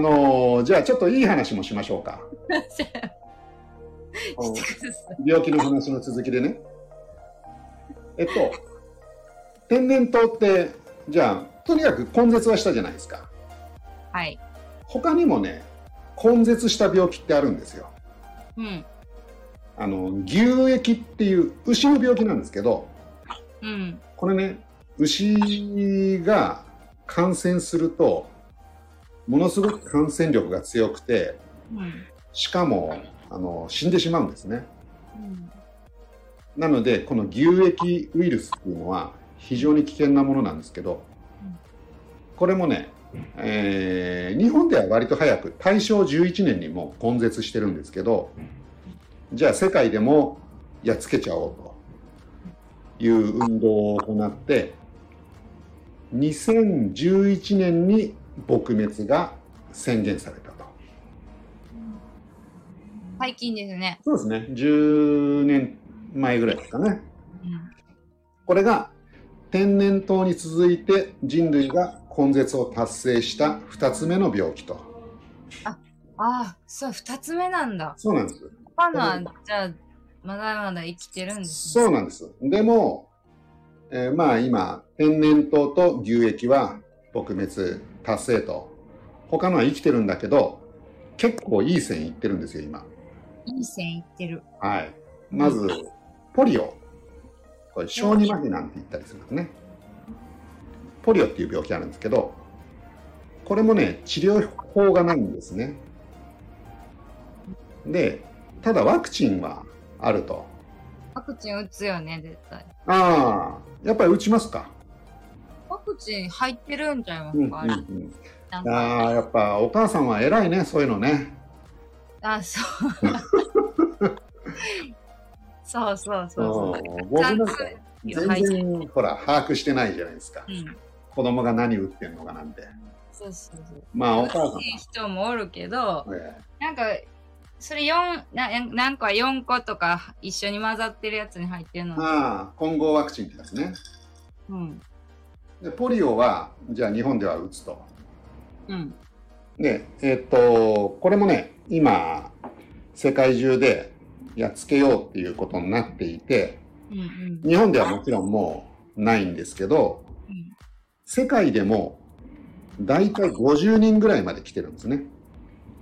あのーじゃあちょっといい話もしましょうか。病気の話の続きでね。えっと、天然痘って、じゃあ、とにかく根絶はしたじゃないですか。はい。他にもね、根絶した病気ってあるんですよ。うん。あの、牛疫っていう牛の病気なんですけど、うん。これね、牛が感染すると、ものすごく感染力が強くて、うん。しかも、あの、死んでしまうんですね。うん。なので、この牛疫ウイルスっていうのは非常に危険なものなんですけどうん、これもね、えー日本では割と早く、大正11年にもう根絶してるんですけど、じゃあ世界でもやっつけちゃおうという運動を行って、2011年に撲滅が宣言されたと。最近ですね。そうですね、10年前ぐらいですかね。うん。これが天然痘に続いて人類が根絶を達成した2つ目の病気と。ああ、そう、二つ目なんだ。そうなんです。他のは、じゃあ、まだまだ生きてるんですね。そうなんです。でも、えーまあ今、天然痘と牛疫は撲滅達成と。他のは生きてるんだけど、結構いい線いってるんですよ、今。いい線いってる。はい。まず、ポリオ。これ、小児麻痺なんて言ったりするんですね。ポリオっていう病気あるんですけど、これもね、治療法がないんですね。で、ただワクチンはあると。ワクチン打つよね、絶対。ああ、やっぱり打ちますか？ワクチン入ってるんちゃいますうんうんか、うん。なんかああ、やっぱお母さんは偉いね、そういうのね。あ、そう。そうそうそうそう。全然ほら把握してないじゃないですか。うん。子供が何打ってんのかなんて。そうそうそう。まあお母さんは打つ人もおるけど、えなんか、それ4、ななんか4個とか一緒に混ざってるやつに入ってるの。ああ、混合ワクチンってやつね。うん。でポリオは、じゃあ日本では打つと。うん。で、えっと、これもね、今、世界中でやっつけようっていうことになっていて、うんうん。日本ではもちろんもうないんですけど、うん世界でも大体50人ぐらいまで来てるんですね。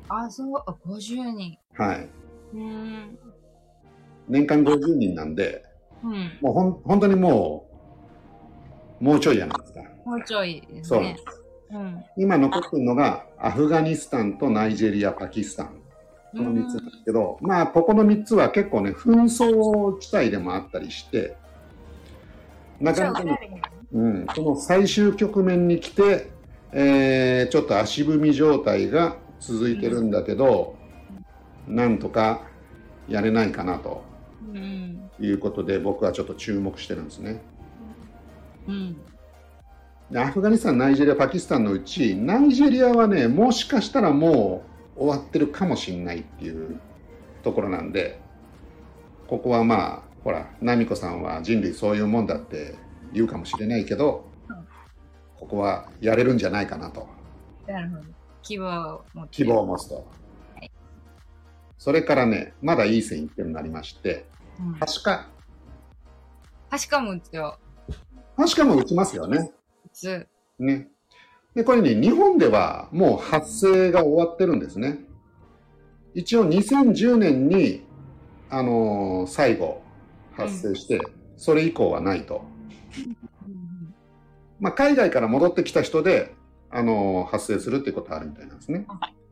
あ、そう、あ50人。はい。うーん。年間50人なんで、うん。もうほん本当にもう、もうちょいじゃな。もうちょいですそう。うん。今残ってるのが、アフガニスタンとナイジェリア、パキスタン。この3つですけど、まあ、ここの3つは結構ね、紛争地帯でもあったりして、なかなかね、うん、この最終局面に来て、えーちょっと足踏み状態が続いてるんだけど、なんとかやれないかなとうん。いうことで、僕はちょっと注目してるんですね。うん。でアフガニスタン、ナイジェリア、パキスタンのうち、ナイジェリアはね、もしかしたらもう終わってるかもしれないっていうところなんで、ここはまあ、ほら、ナミコさんは人類そういうもんだって言うかもしれないけど、ここはやれるんじゃないかなと、なるほど。希望を持って。希望を持つと。それからね、まだいい線いってるのがありまして、うん。はしか、はしかも打つよ。はしかも打ちますよね。ね。で、これね、日本ではもう発生が終わってるんですね。一応2010年に、あのー最後発生して、それ以降はないと。うんまあ、海外から戻ってきた人で、あのー発生するっていうことはあるみたいなんですね。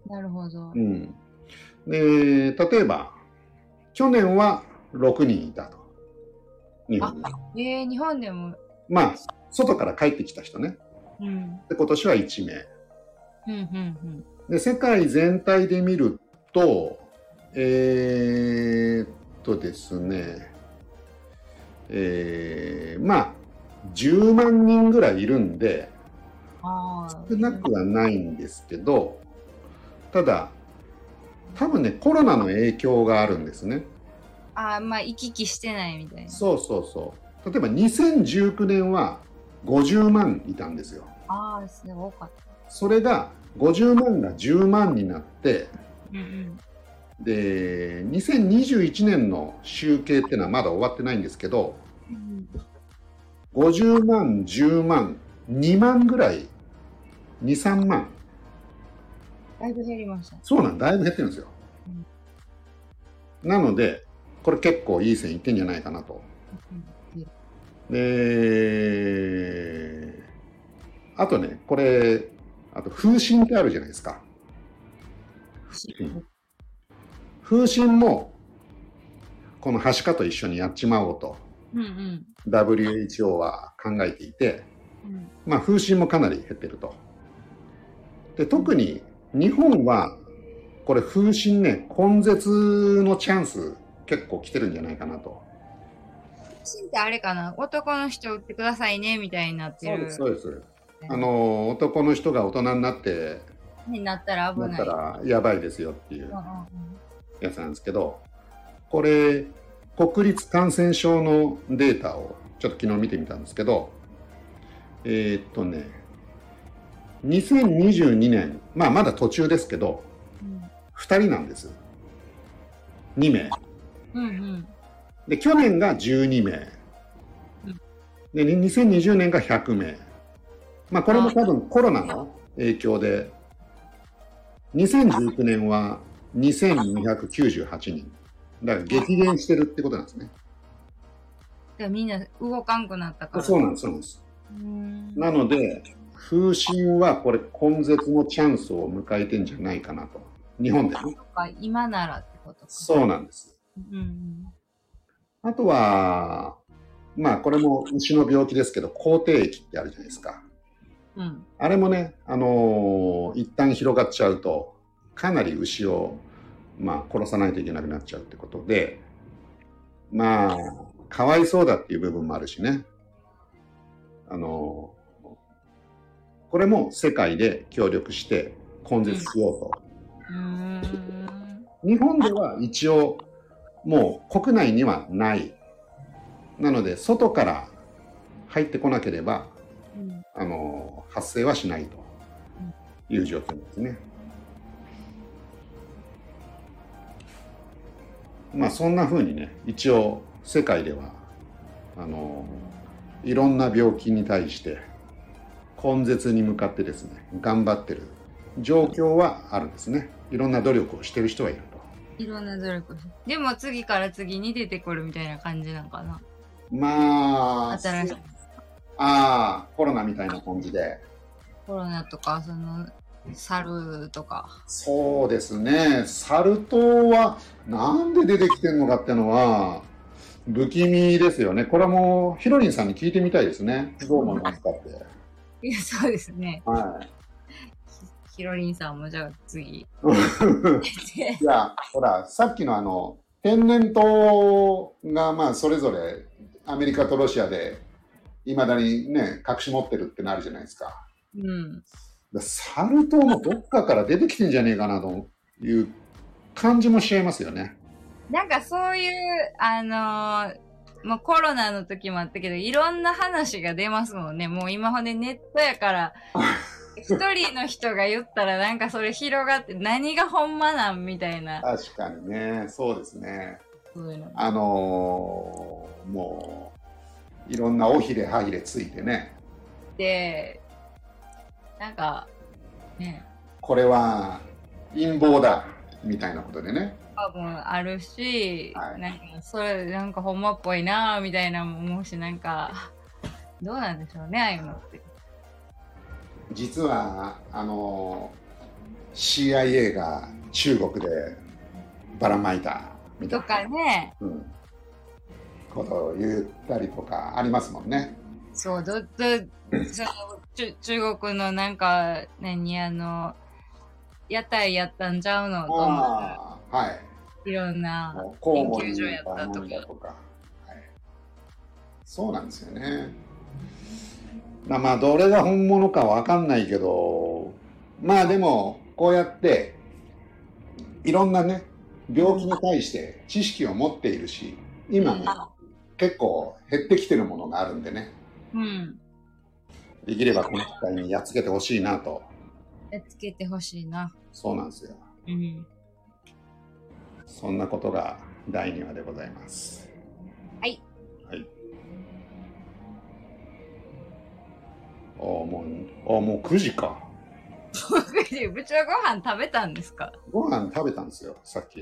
なるほどう。ん。で、例えば、去年は6人いたと。日本に。えー、日本でも。まあ、外から帰ってきた人ね。うん。で、今年は1名。うんうんで世界全体で見ると、えー、っとですね、えー、まあ、10万人ぐらいいるんで。少なくはないんですけど、ただ、多分ね、コロナの影響があるんですね。ああ、まあ、行き来してないみたいな。そうそうそう。例えば2019年は50万いたんですよ。ああ、すごい多かっそれが50万が10万になってうんうん。で2021年の集計っていうのはまだ終わってないんですけどうん50万10万2万ぐらい23万だいぶ減りました。そうなんだいぶ減ってるんですよ、なのでこれ結構いい線いってんじゃないかなとうんであとねこれあと風神ってあるじゃないですか風神もこのはしかと一緒にやっちまおうとうんうん。WHO は考えていて、うんまあ、風神もかなり減ってると。で特に日本はこれ風神ね根絶のチャンス結構来てるんじゃないかなと。シンってあれかな？男の人売ってくださいねみたいになってる。そうですあの男の人が大人になってになったら危なない。ったらやばいですよっていうやつなんですけどこれ国立感染症のデータをちょっと昨日見てみたんですけどえーっとね2022年まあまだ途中ですけどうん。2人なんです。2名。うんうんで去年が12名うんで2020年が100名まあこれも多分コロナの影響で。2019年は2298人だから激減してるってことなんですね。でみんな動かんくなったから。そうなんですそうなんです。うん。なので風神はこれ根絶のチャンスを迎えてんじゃないかなと。日本でね。今ならってことか。そうなんです。うんうん。あとはまあこれも牛の病気ですけど口蹄疫ってあるじゃないですかうん。あれもね、あのー一旦広がっちゃうと、かなり牛を、まあ、殺さないといけなくなっちゃうってことで、まあ、かわいそうだっていう部分もあるしね。あのーこれも世界で協力して根絶しようと。うーん。日本では一応、もう国内にはない。なので、外から入ってこなければ、うんあの発生はしないという状況ですね。まあそんな風にね一応世界ではあのいろんな病気に対して根絶に向かってですね頑張ってる状況はあるんですね。いろんな努力をしてる人はいると。いろんな努力でも次から次に出てくるみたいな感じなんかな。まあ新しいああコロナみたいな感じで。コロナとか、その、猿とか。そうですね、サル痘はなんで出てきてるのかってのは、不気味ですよね。これはもう、ヒロリンさんに聞いてみたいですね。どう思いますかって。いや、そうですね。はい。ひろりんさんもじゃあ次。いや、ほら、さっきのあの、天然痘が、まあ、それぞれアメリカとロシアで、いまだにね、隠し持ってるってなるじゃないですか。うん。だサル痘もどっかから出てきてんじゃねえかなという感じもしちゃいますよね。なんかそういう、あのーもうコロナの時もあったけど、いろんな話が出ますもんね。もう今ほんでネットやから、一人の人が言ったらなんかそれ広がって、何がほんまなんみたいな。確かにね、そうですね。あのーもう、いろんな尾ひれ歯ひれついてね、で、なんか、ね、これは陰謀だみたいなことでね。多分あるし、はいなんかそれなんかほんまっぽいなみたいなのもしなんかどうなんでしょうねああいうのって実は、あのー CIA が中国でばらまいたみたいとな、かね。うん、ことを言ったりとかありますもんね。そうどどその中中国のなんか何あの屋台やったんちゃうのと思ったらああ、はい。いろんな研究所やったとか。とか、はい、そうなんですよね。まあまあどれが本物かわかんないけどまあでもこうやっていろんなね病気に対して知識を持っているし今ね結構減ってきてるものがあるんでねうんできればこの機会にやっつけてほしいなとやっつけてほしいな。そうなんですよ。うん。そんなことが第2話でございます。はい。はい。もう、おーもう9時か。部長ご飯食べたんですか？ご飯食べたんですよ、さっき。